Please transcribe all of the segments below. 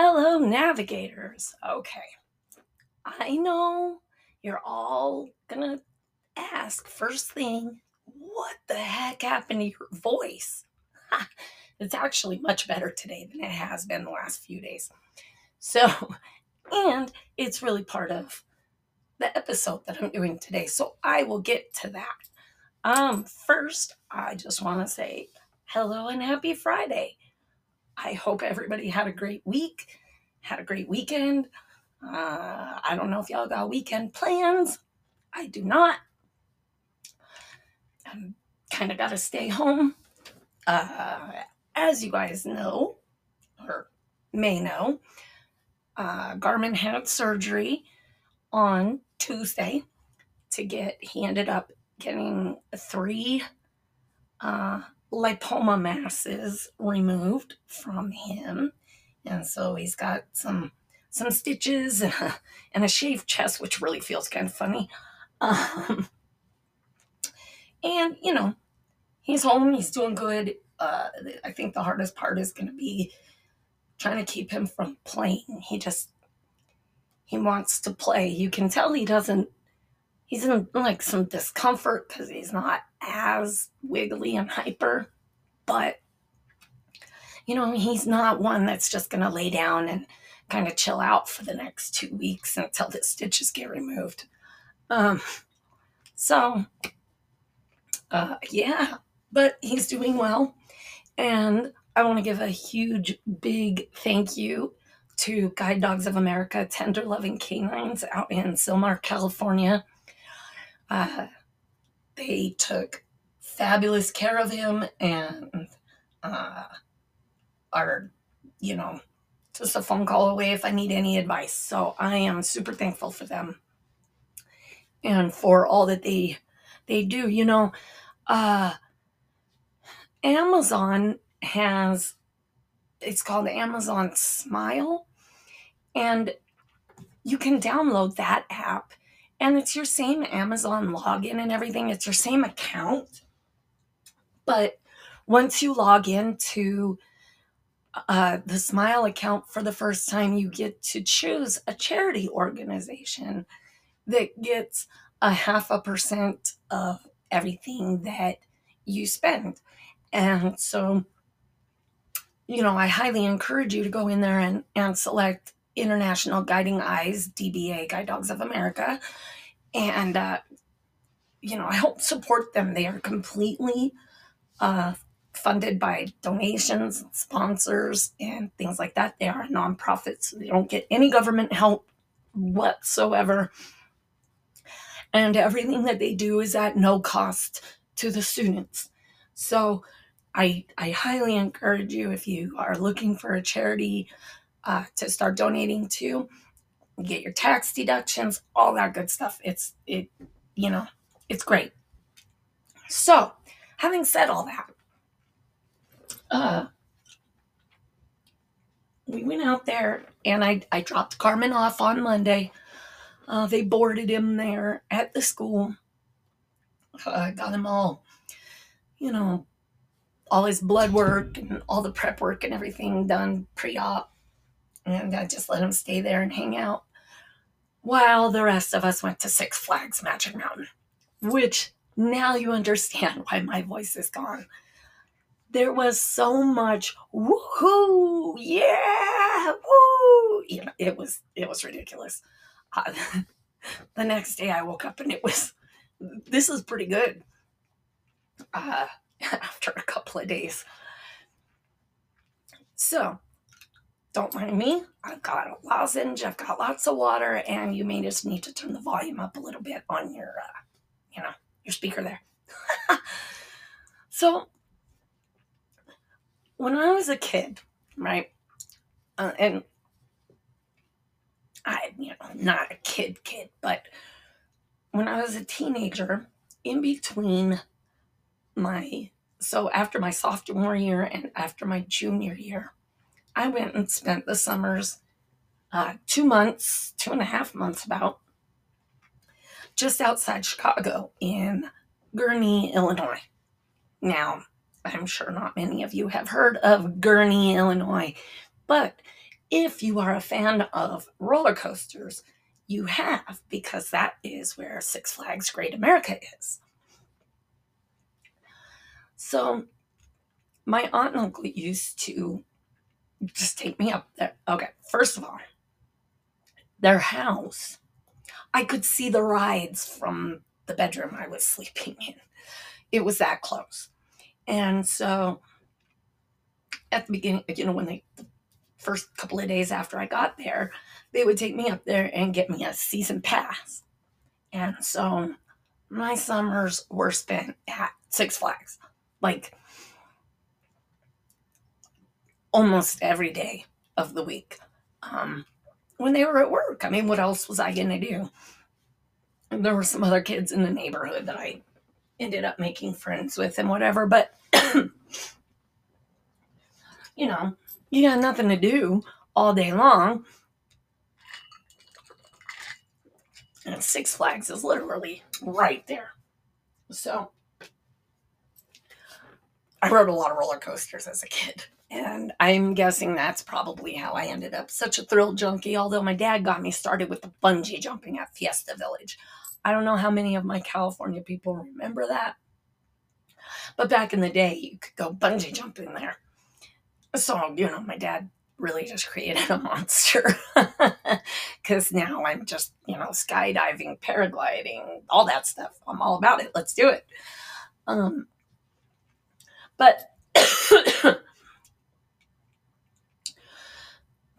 Hello, navigators. Okay. I know you're all gonna ask first thing, what the heck happened to your voice? It's actually much better today than it has been the last few days. So, and it's really part of the episode that I'm doing today. So I will get to that. Um, first, I just want to say hello and happy Friday. I hope everybody had a great week, had a great weekend. Uh, I don't know if y'all got weekend plans. I do not. I'm kind of got to stay home. Uh, as you guys know, or may know, uh, Garmin had surgery on Tuesday to get, he ended up getting three uh, lipoma masses removed from him. And so he's got some some stitches and a, and a shaved chest, which really feels kind of funny. Um, and you know, he's home. He's doing good. Uh, I think the hardest part is going to be trying to keep him from playing. He just he wants to play. You can tell he doesn't. He's in like some discomfort because he's not as wiggly and hyper, but you know he's not one that's just going to lay down and kind of chill out for the next two weeks until the stitches get removed. Um, so, uh, yeah, but he's doing well. And I want to give a huge, big thank you to Guide Dogs of America, Tender Loving Canines out in Sylmar, California. Uh, they took fabulous care of him and uh, are, you know, just a phone call away if I need any advice. So I am super thankful for them and for all that they they do. You know, uh, Amazon has it's called Amazon Smile, and you can download that app, and it's your same Amazon login and everything. It's your same account, but once you log into uh, the Smile account for the first time, you get to choose a charity organization that gets a half a percent of everything that you spend. And so, you know, I highly encourage you to go in there and, and select International Guiding Eyes, DBA, Guide Dogs of America. And, uh, you know, I help support them. They are completely uh, funded by donations, sponsors, and things like that. They are a nonprofit, so they don't get any government help whatsoever. And everything that they do is at no cost to the students. So I, I highly encourage you if you are looking for a charity uh, to start donating to, get your tax deductions, all that good stuff. It's it, you know, it's great. So, having said all that, uh, we went out there and I, I dropped Garmin off on Monday. Uh, they boarded him there at the school. Uh, got him all, you know, all his blood work and all the prep work and everything done pre op. And I just let him stay there and hang out while the rest of us went to Six Flags Magic Mountain, which now you understand why my voice is gone there was so much woohoo, yeah, woo. You know, it was it was ridiculous. Uh, the next day I woke up and it was this is pretty good. Uh, after a couple of days. So, don't mind me. I've got a lozenge, I've got lots of water, and you may just need to turn the volume up a little bit on your, uh, you know, your speaker there. so, when I was a kid, right, uh, and I, you know, not a kid, kid, but when I was a teenager, in between my, so after my sophomore year and after my junior year, I went and spent the summers, uh, two months, two and a half months about, just outside Chicago in Gurnee, Illinois. Now, I'm sure not many of you have heard of Gurnee, Illinois, but if you are a fan of roller coasters, you have, because that is where Six Flags Great America is. So, my aunt and uncle used to just take me up there. Okay, first of all, their house, I could see the rides from the bedroom I was sleeping in. It was that close. And so at the beginning, you know, when they, the first couple of days after I got there, they would take me up there and get me a season pass. And so my summers were spent at Six Flags, like almost every day of the week. Um, when they were at work, I mean, what else was I going to do? there were some other kids in the neighborhood that I ended up making friends with and whatever, but you know, you got nothing to do all day long. And Six Flags is literally right there. So I rode a lot of roller coasters as a kid. And I'm guessing that's probably how I ended up such a thrill junkie, although my dad got me started with the bungee jumping at Fiesta Village. I don't know how many of my California people remember that. But back in the day, you could go bungee jumping there. So, you know, my dad really just created a monster. Because now I'm just, you know, skydiving, paragliding, all that stuff. I'm all about it. Let's do it. Um, but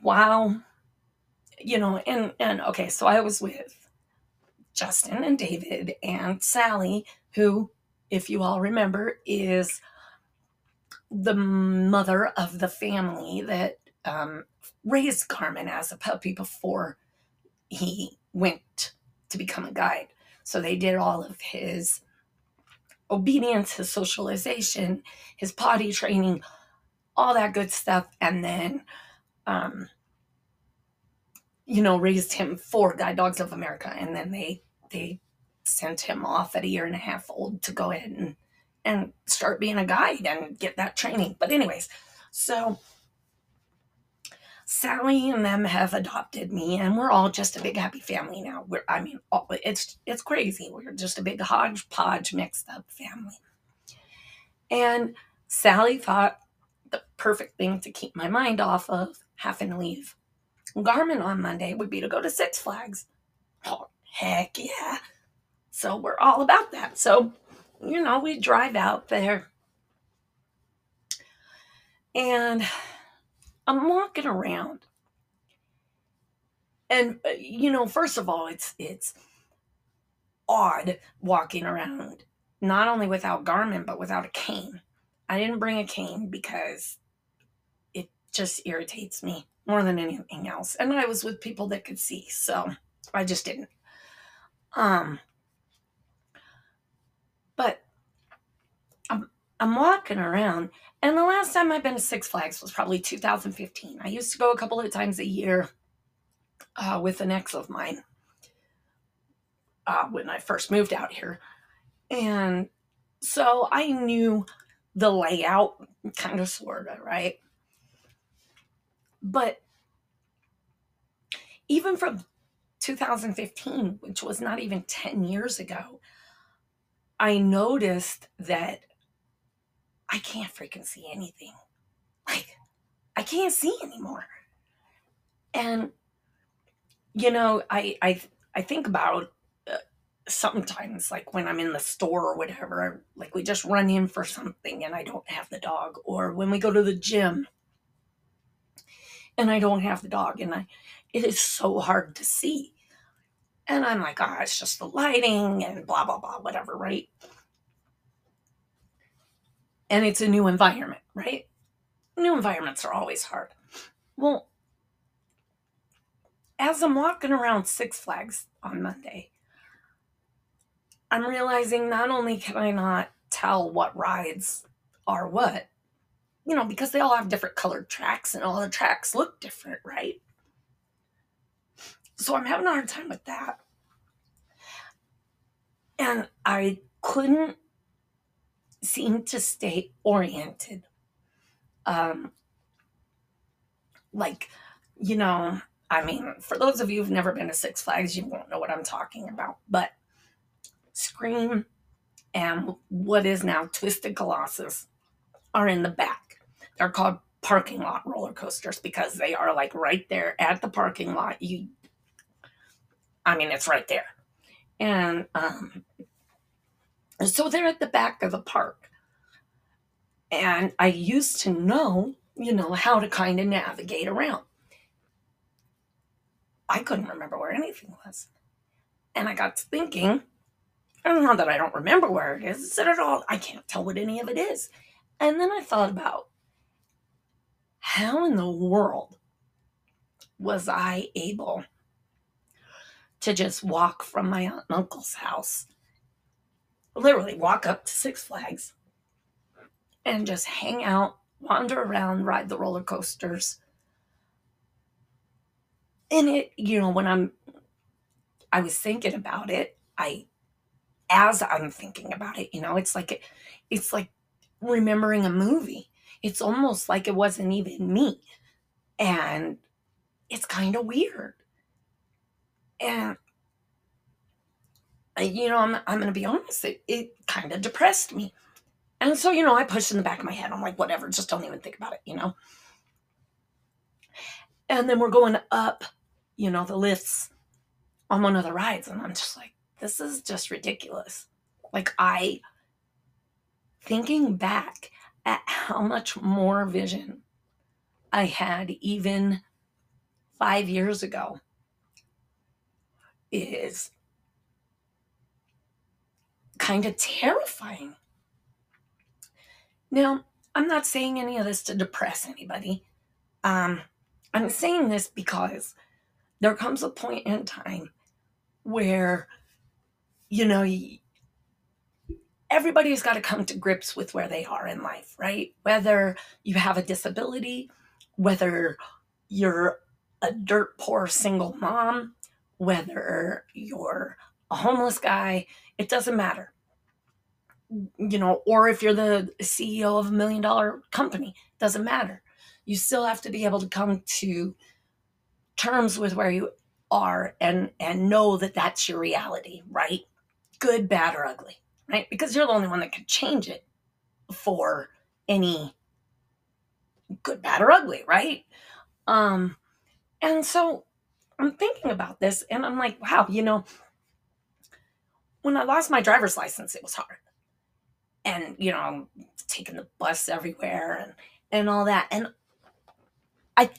wow, you know, and and okay, so I was with Justin and David and Sally, who, if you all remember, is the mother of the family that um, raised Garmin as a puppy before he went to become a guide. So they did all of his obedience, his socialization, his potty training, all that good stuff, and then, um, you know, raised him for Guide Dogs of America, and then they they sent him off at a year and a half old to go ahead and and start being a guide and get that training. But anyways, so Sally and them have adopted me, and we're all just a big happy family now. We're, I mean, it's it's crazy. We're just a big hodgepodge, mixed up family. And Sally thought the perfect thing to keep my mind off of having to leave Garmin on Monday would be to go to Six Flags. Oh, Heck yeah. So we're all about that. So, you know, we drive out there and I'm walking around. And uh, you know, first of all, it's it's odd walking around not only without Garmin but without a cane. I didn't bring a cane because just irritates me more than anything else. And I was with people that could see, so I just didn't. Um, but I'm I'm walking around, and the last time I've been to Six Flags was probably 2015. I used to go a couple of times a year uh, with an ex of mine uh, when I first moved out here, and so I knew the layout, kind of, sorta, right? But even from 2015, which was not even 10 years ago, I noticed that I can't freaking see anything. Like, I can't see anymore. And, you know, I, I, I think about uh, sometimes, like when I'm in the store or whatever, like we just run in for something and I don't have the dog, or when we go to the gym and I don't have the dog, and I, it is so hard to see. And I'm like, ah, oh, it's just the lighting and blah, blah, blah, whatever, right? And it's a new environment, right? New environments are always hard. Well, as I'm walking around Six Flags on Monday, I'm realizing not only can I not tell what rides are what, you know, because they all have different colored tracks and all the tracks look different, right? So I'm having a hard time with that. And I couldn't seem to stay oriented. Um, like you know, I mean, for those of you who've never been to Six Flags, you won't know what I'm talking about. But Scream and what is now Twisted Colossus are in the back. They're called parking lot roller coasters because they are like right there at the parking lot. You, I mean, it's right there. And um, so they're at the back of the park. And I used to know, you know, how to kind of navigate around. I couldn't remember where anything was. And I got to thinking, I don't know that I don't remember where it is. Is it at all? I can't tell what any of it is. And then I thought about how in the world was I able to just walk from my aunt and uncle's house, literally walk up to Six Flags and just hang out, wander around, ride the roller coasters. And it, you know, when I'm, I was thinking about it, I, as I'm thinking about it, you know, it's like, it's like remembering a movie. It's almost like it wasn't even me. And it's kind of weird. And you know, I'm I'm gonna be honest, it, it kind of depressed me. And so, you know, I pushed in the back of my head. I'm like, whatever, just don't even think about it, you know. And then we're going up, you know, the lifts on one of the rides, and I'm just like, this is just ridiculous. Like I thinking back at how much more vision I had even five years ago is kind of terrifying. Now, I'm not saying any of this to depress anybody. Um, I'm saying this because there comes a point in time where, you know, everybody's got to come to grips with where they are in life, right? Whether you have a disability, whether you're a dirt poor single mom, whether you're a homeless guy, it doesn't matter. You know, or if you're the CEO of a million dollar company, it doesn't matter. You still have to be able to come to terms with where you are and and know that that's your reality, right? Good, bad or ugly right? Because you're the only one that can change it for any good, bad, or ugly, right? Um, and so I'm thinking about this and I'm like, wow, you know, when I lost my driver's license, it was hard. And, you know, taking the bus everywhere and and all that. And I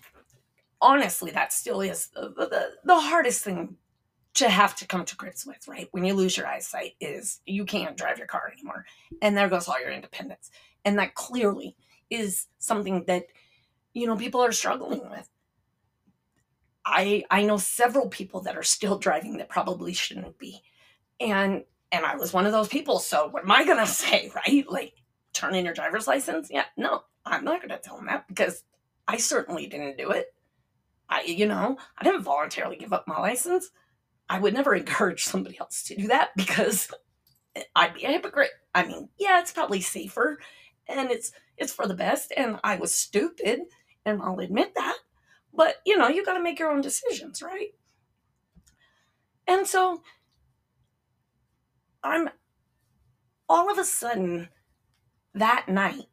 honestly, that still is the, the, the hardest thing to have to come to grips with, right? When you lose your eyesight, is you can't drive your car anymore. And there goes all your independence. And that clearly is something that, you know, people are struggling with. I I know several people that are still driving that probably shouldn't be. And and I was one of those people. So what am I gonna say, right? Like turn in your driver's license? Yeah, no, I'm not gonna tell them that because I certainly didn't do it. I, you know, I didn't voluntarily give up my license. I would never encourage somebody else to do that because I'd be a hypocrite. I mean, yeah, it's probably safer and it's it's for the best and I was stupid and I'll admit that. But, you know, you got to make your own decisions, right? And so I'm all of a sudden that night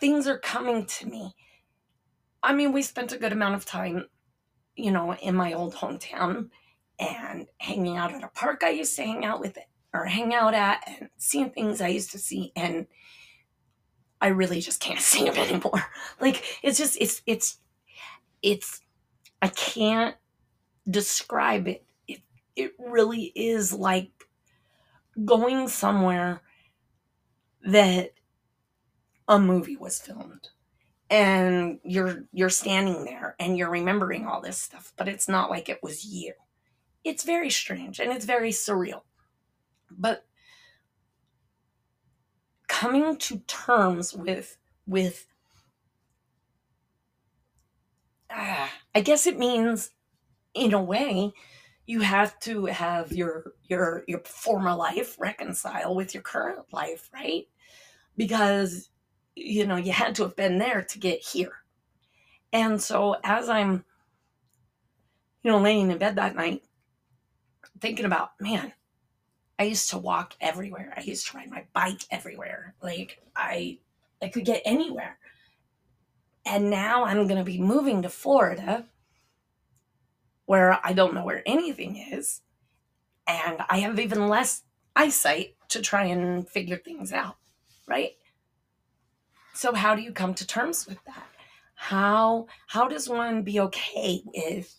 things are coming to me. I mean, we spent a good amount of time, you know, in my old hometown and hanging out at a park I used to hang out with or hang out at and seeing things I used to see and I really just can't see them anymore. Like it's just it's it's it's I can't describe it. It it really is like going somewhere that a movie was filmed and you're you're standing there and you're remembering all this stuff but it's not like it was you it's very strange and it's very surreal. But coming to terms with with uh, I guess it means in a way you have to have your your your former life reconcile with your current life, right? Because you know, you had to have been there to get here. And so as I'm you know, laying in bed that night, thinking about, man, I used to walk everywhere. I used to ride my bike everywhere. Like I I could get anywhere. And now I'm going to be moving to Florida where I don't know where anything is and I have even less eyesight to try and figure things out, right? So how do you come to terms with that? How how does one be okay with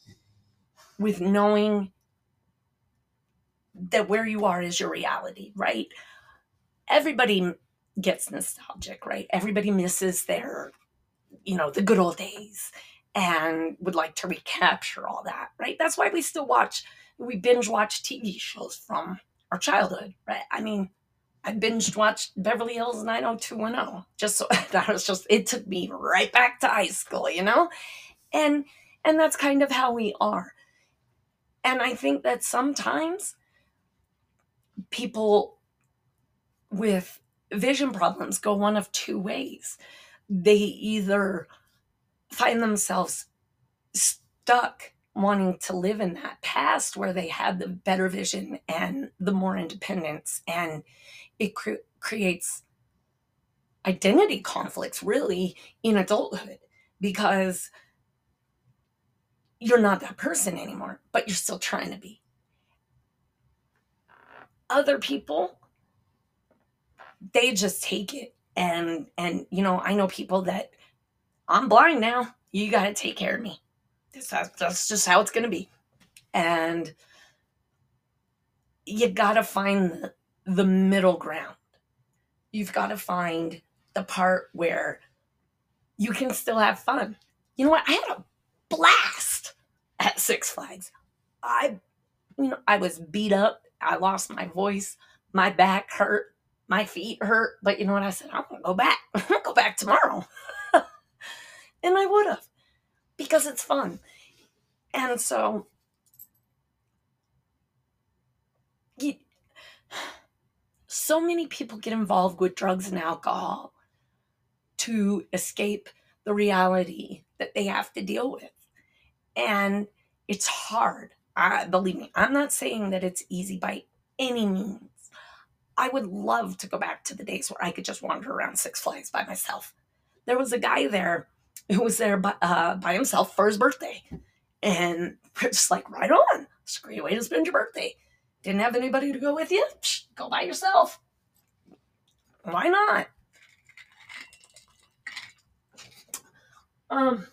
with knowing that where you are is your reality, right? Everybody gets nostalgic, right? Everybody misses their, you know, the good old days and would like to recapture all that, right? That's why we still watch, we binge watch TV shows from our childhood, right? I mean, I binged watched Beverly Hills 90210. Just so that was just it took me right back to high school, you know? And and that's kind of how we are. And I think that sometimes people with vision problems go one of two ways. They either find themselves stuck wanting to live in that past where they had the better vision and the more independence, and it cre- creates identity conflicts really in adulthood because you're not that person anymore, but you're still trying to be other people they just take it. And and you know i know people that i'm blind now. You got to take care of me. That's, that's just how it's going to be. And you got to find the, the middle ground. You've got to find the part where you can still have fun. You know what? I had a blast at six flags. I you know i was beat up I lost my voice, my back hurt, my feet hurt. But you know what? I said, I'm going to go back. I'm going to go back tomorrow. and I would have because it's fun. And so, so many people get involved with drugs and alcohol to escape the reality that they have to deal with. And it's hard. I, believe me, I'm not saying that it's easy by any means. I would love to go back to the days where I could just wander around Six Flags by myself. There was a guy there who was there by, uh, by himself for his birthday. And we're just like, right on. It's a great way to spend your birthday. Didn't have anybody to go with you? Psh, go by yourself. Why not? Um,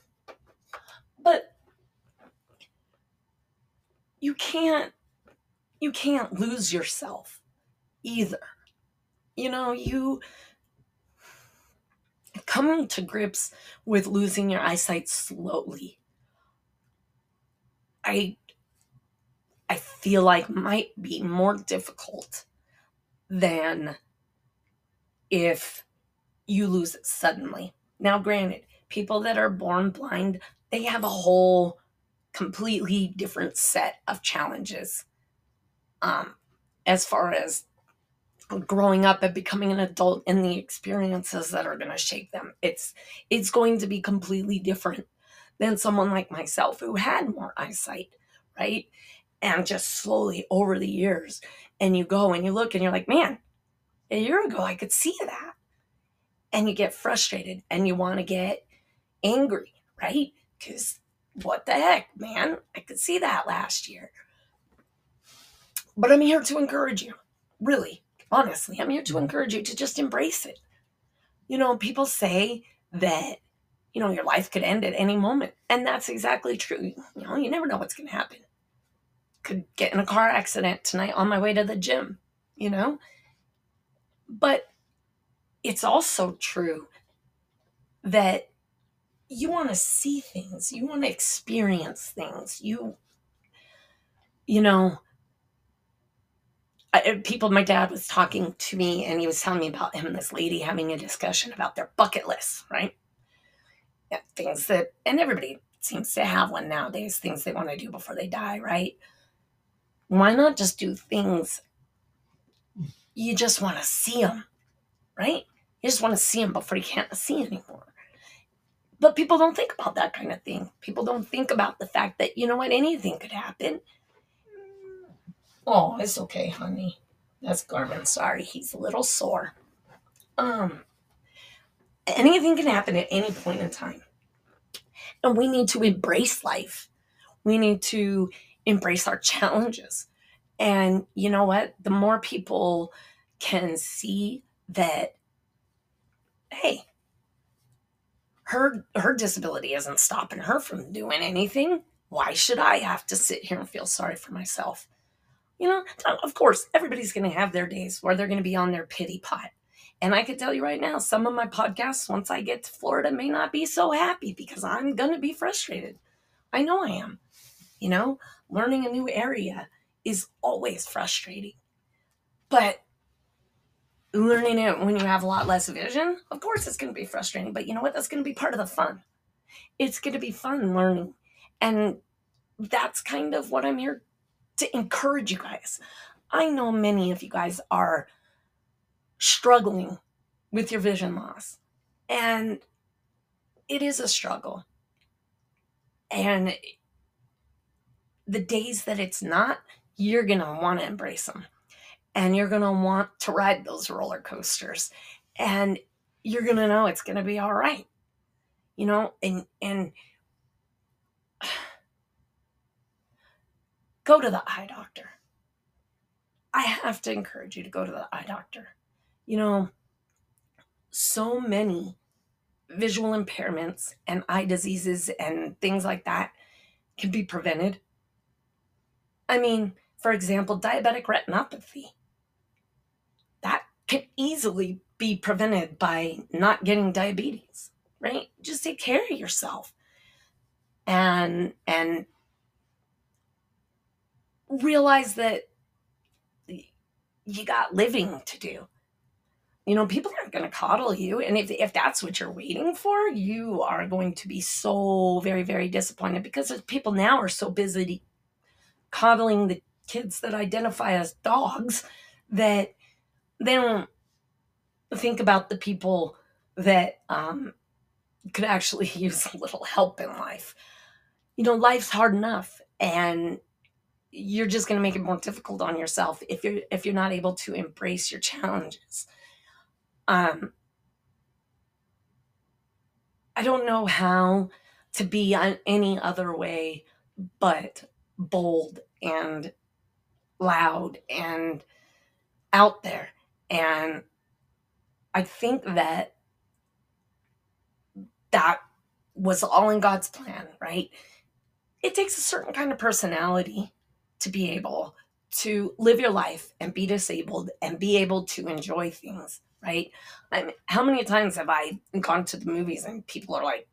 but you can't you can't lose yourself either. You know, you coming to grips with losing your eyesight slowly. I I feel like might be more difficult than if you lose it suddenly. Now granted, people that are born blind, they have a whole completely different set of challenges um, as far as growing up and becoming an adult and the experiences that are going to shape them. It's it's going to be completely different than someone like myself who had more eyesight right? And just slowly over the years and you go and you look and you're like man a year ago i could see that. And you get frustrated and you want to get angry right? Because what the heck man i could see that last year but I'm here to encourage you. Really, honestly, I'm here to mm-hmm. encourage you to just embrace it. You know, people say that, you know, your life could end at any moment. And that's exactly true. You know, you never know what's going to happen. Could get in a car accident tonight on my way to the gym, you know? But it's also true that you want to see things, you want to experience things. You, you know, I, uh, people, my dad was talking to me and he was telling me about him and this lady having a discussion about their bucket list, right? Yeah, things that, and everybody seems to have one nowadays, things they want to do before they die, right? Why not just do things you just want to see them, right? You just want to see them before you can't see anymore. But people don't think about that kind of thing. People don't think about the fact that, you know what, anything could happen. Oh, it's okay, honey. That's Garmin. Sorry, he's a little sore. Um, anything can happen at any point in time. And we need to embrace life. We need to embrace our challenges. And you know what? The more people can see that, hey, her her disability isn't stopping her from doing anything. Why should I have to sit here and feel sorry for myself? You know, of course, everybody's going to have their days where they're going to be on their pity pot. And I can tell you right now, some of my podcasts, once I get to Florida, may not be so happy because I'm going to be frustrated. I know I am. You know, learning a new area is always frustrating. But learning it when you have a lot less vision, of course it's going to be frustrating. But you know what? That's going to be part of the fun. It's going to be fun learning. And that's kind of what I'm here to encourage you guys. I know many of you guys are struggling with your vision loss. And it is a struggle. And the days that it's not, you're going to want to embrace them. And you're going to want to ride those roller coasters. And you're going to know it's going to be all right. You know, and and go to the eye doctor. I have to encourage you to go to the eye doctor. You know, so many visual impairments and eye diseases and things like that can be prevented. I mean, for example, diabetic retinopathy. Can easily be prevented by not getting diabetes, right? Just take care of yourself. And and realize that you got living to do. You know, people aren't going to coddle you. And if, if that's what you're waiting for, you are going to be so very, very disappointed because people now are so busy coddling the kids that identify as dogs that they don't think about the people that um, could actually use a little help in life. You know, life's hard enough. And you're just going to make it more difficult on yourself if you're if you're not able to embrace your challenges um i don't know how to be on any other way but bold and loud and out there and i think that that was all in god's plan right it takes a certain kind of personality to be able to live your life and be disabled and be able to enjoy things, right? I mean, how many times have I gone to the movies and people are like,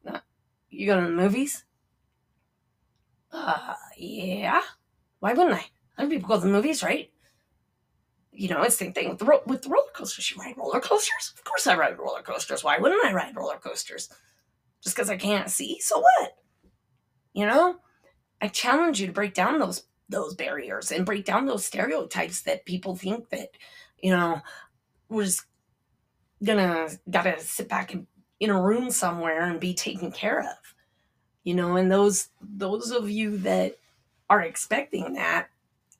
"You go to the movies?" Uh, yeah. Why wouldn't I? Other people go to the movies, right? You know, it's the same thing with the ro- with the roller coasters. You ride roller coasters? Of course, I ride roller coasters. Why wouldn't I ride roller coasters? Just because I can't see, so what? You know, I challenge you to break down those those barriers and break down those stereotypes that people think that you know was gonna gotta sit back in, in a room somewhere and be taken care of you know and those those of you that are expecting that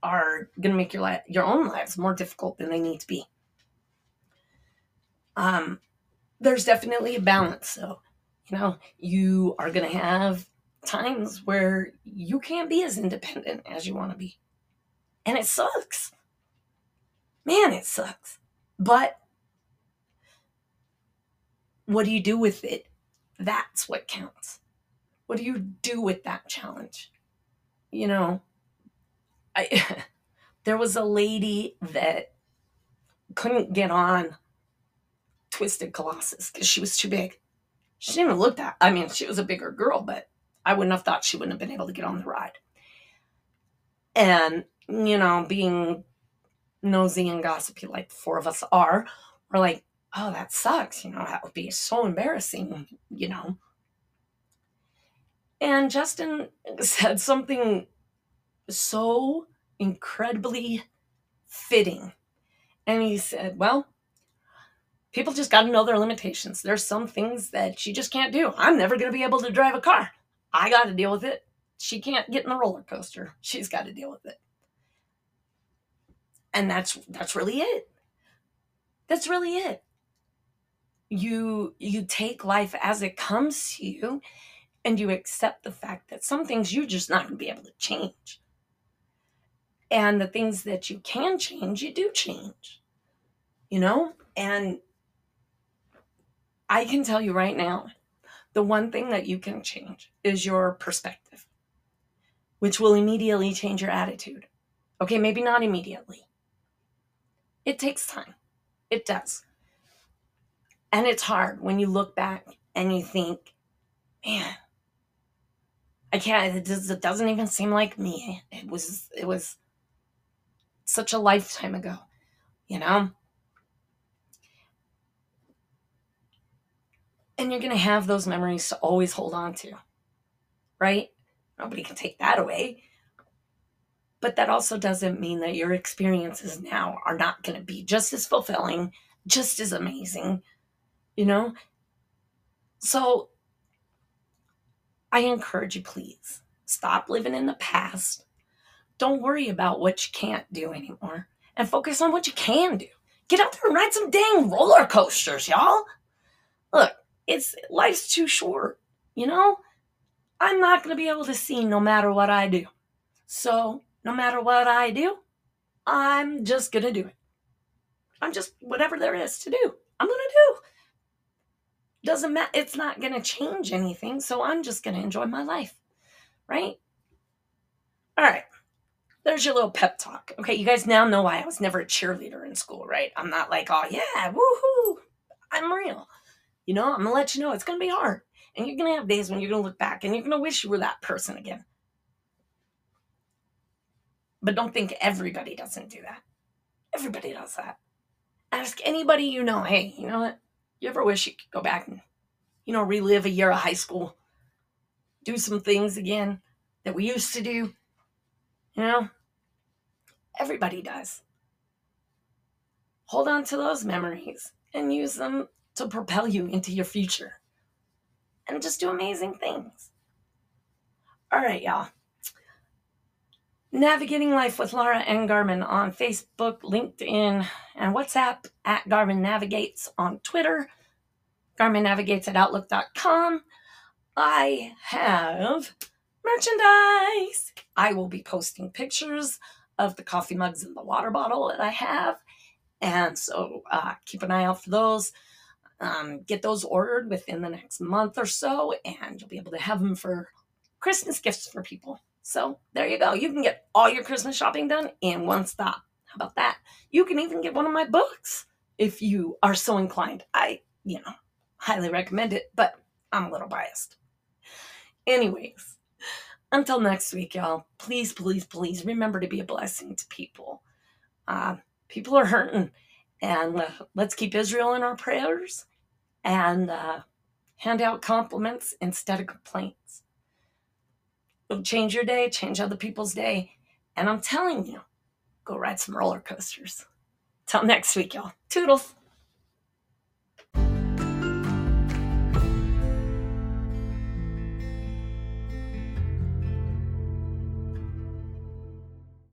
are gonna make your life your own lives more difficult than they need to be um there's definitely a balance though you know you are gonna have times where you can't be as independent as you want to be. And it sucks. Man, it sucks. But what do you do with it? That's what counts. What do you do with that challenge? You know, I there was a lady that couldn't get on Twisted Colossus because she was too big. She didn't even look that. I mean, she was a bigger girl, but I wouldn't have thought she wouldn't have been able to get on the ride. And, you know, being nosy and gossipy like the four of us are, we're like, oh, that sucks. You know, that would be so embarrassing, you know. And Justin said something so incredibly fitting. And he said, well, People just got to know their limitations. There's some things that she just can't do. I'm never going to be able to drive a car. I got to deal with it. She can't get in the roller coaster. She's got to deal with it. And that's that's really it. That's really it. You you take life as it comes to you and you accept the fact that some things you're just not going to be able to change. And the things that you can change, you do change. You know? And I can tell you right now, the one thing that you can change is your perspective, which will immediately change your attitude. Okay, maybe not immediately. It takes time. It does. And it's hard when you look back and you think, man, I can't, it, does, it doesn't even seem like me. It was, it was such a lifetime ago, you know? And you're going to have those memories to always hold on to, right? Nobody can take that away. But that also doesn't mean that your experiences now are not going to be just as fulfilling, just as amazing, you know? So I encourage you, please stop living in the past. Don't worry about what you can't do anymore and focus on what you can do. Get out there and ride some dang roller coasters, y'all. Look, it's life's too short, you know? I'm not going to be able to see no matter what I do. So, no matter what I do, I'm just going to do it. I'm just whatever there is to do. I'm going to do doesn't matter it's not going to change anything so i'm just going to enjoy my life right all right there's your little pep talk. Okay you guys now know why i was never a cheerleader in school right? I'm not like oh yeah woohoo i'm real. You know i'm gonna let you know it's gonna be hard. And you're gonna have days when you're gonna look back and you're gonna wish you were that person again. But don't think everybody doesn't do that. Everybody does that. Ask anybody you know hey you know what? You ever wish you could go back and, you know, relive a year of high school? Do some things again that we used to do? You know? Everybody does. Hold on to those memories and use them to propel you into your future and just do amazing things. All right, y'all. Navigating Life with Laura and Garmin on Facebook, LinkedIn, and WhatsApp at Garmin Navigates on Twitter, Garmin Navigates at Outlook.com. I have merchandise. I will be posting pictures of the coffee mugs and the water bottle that I have. And so uh, keep an eye out for those. Um, get those ordered within the next month or so, and you'll be able to have them for Christmas gifts for people. So there you go. You can get all your Christmas shopping done in one stop. How about that? You can even get one of my books if you are so inclined. I, you know, highly recommend it, but I'm a little biased. Anyways, until next week, y'all, please, please, please remember to be a blessing to people. Uh, people are hurting, and uh, let's keep Israel in our prayers and uh, hand out compliments instead of complaints. It'll change your day, change other people's day. And I'm telling you, go ride some roller coasters. Till next week, y'all. Toodles.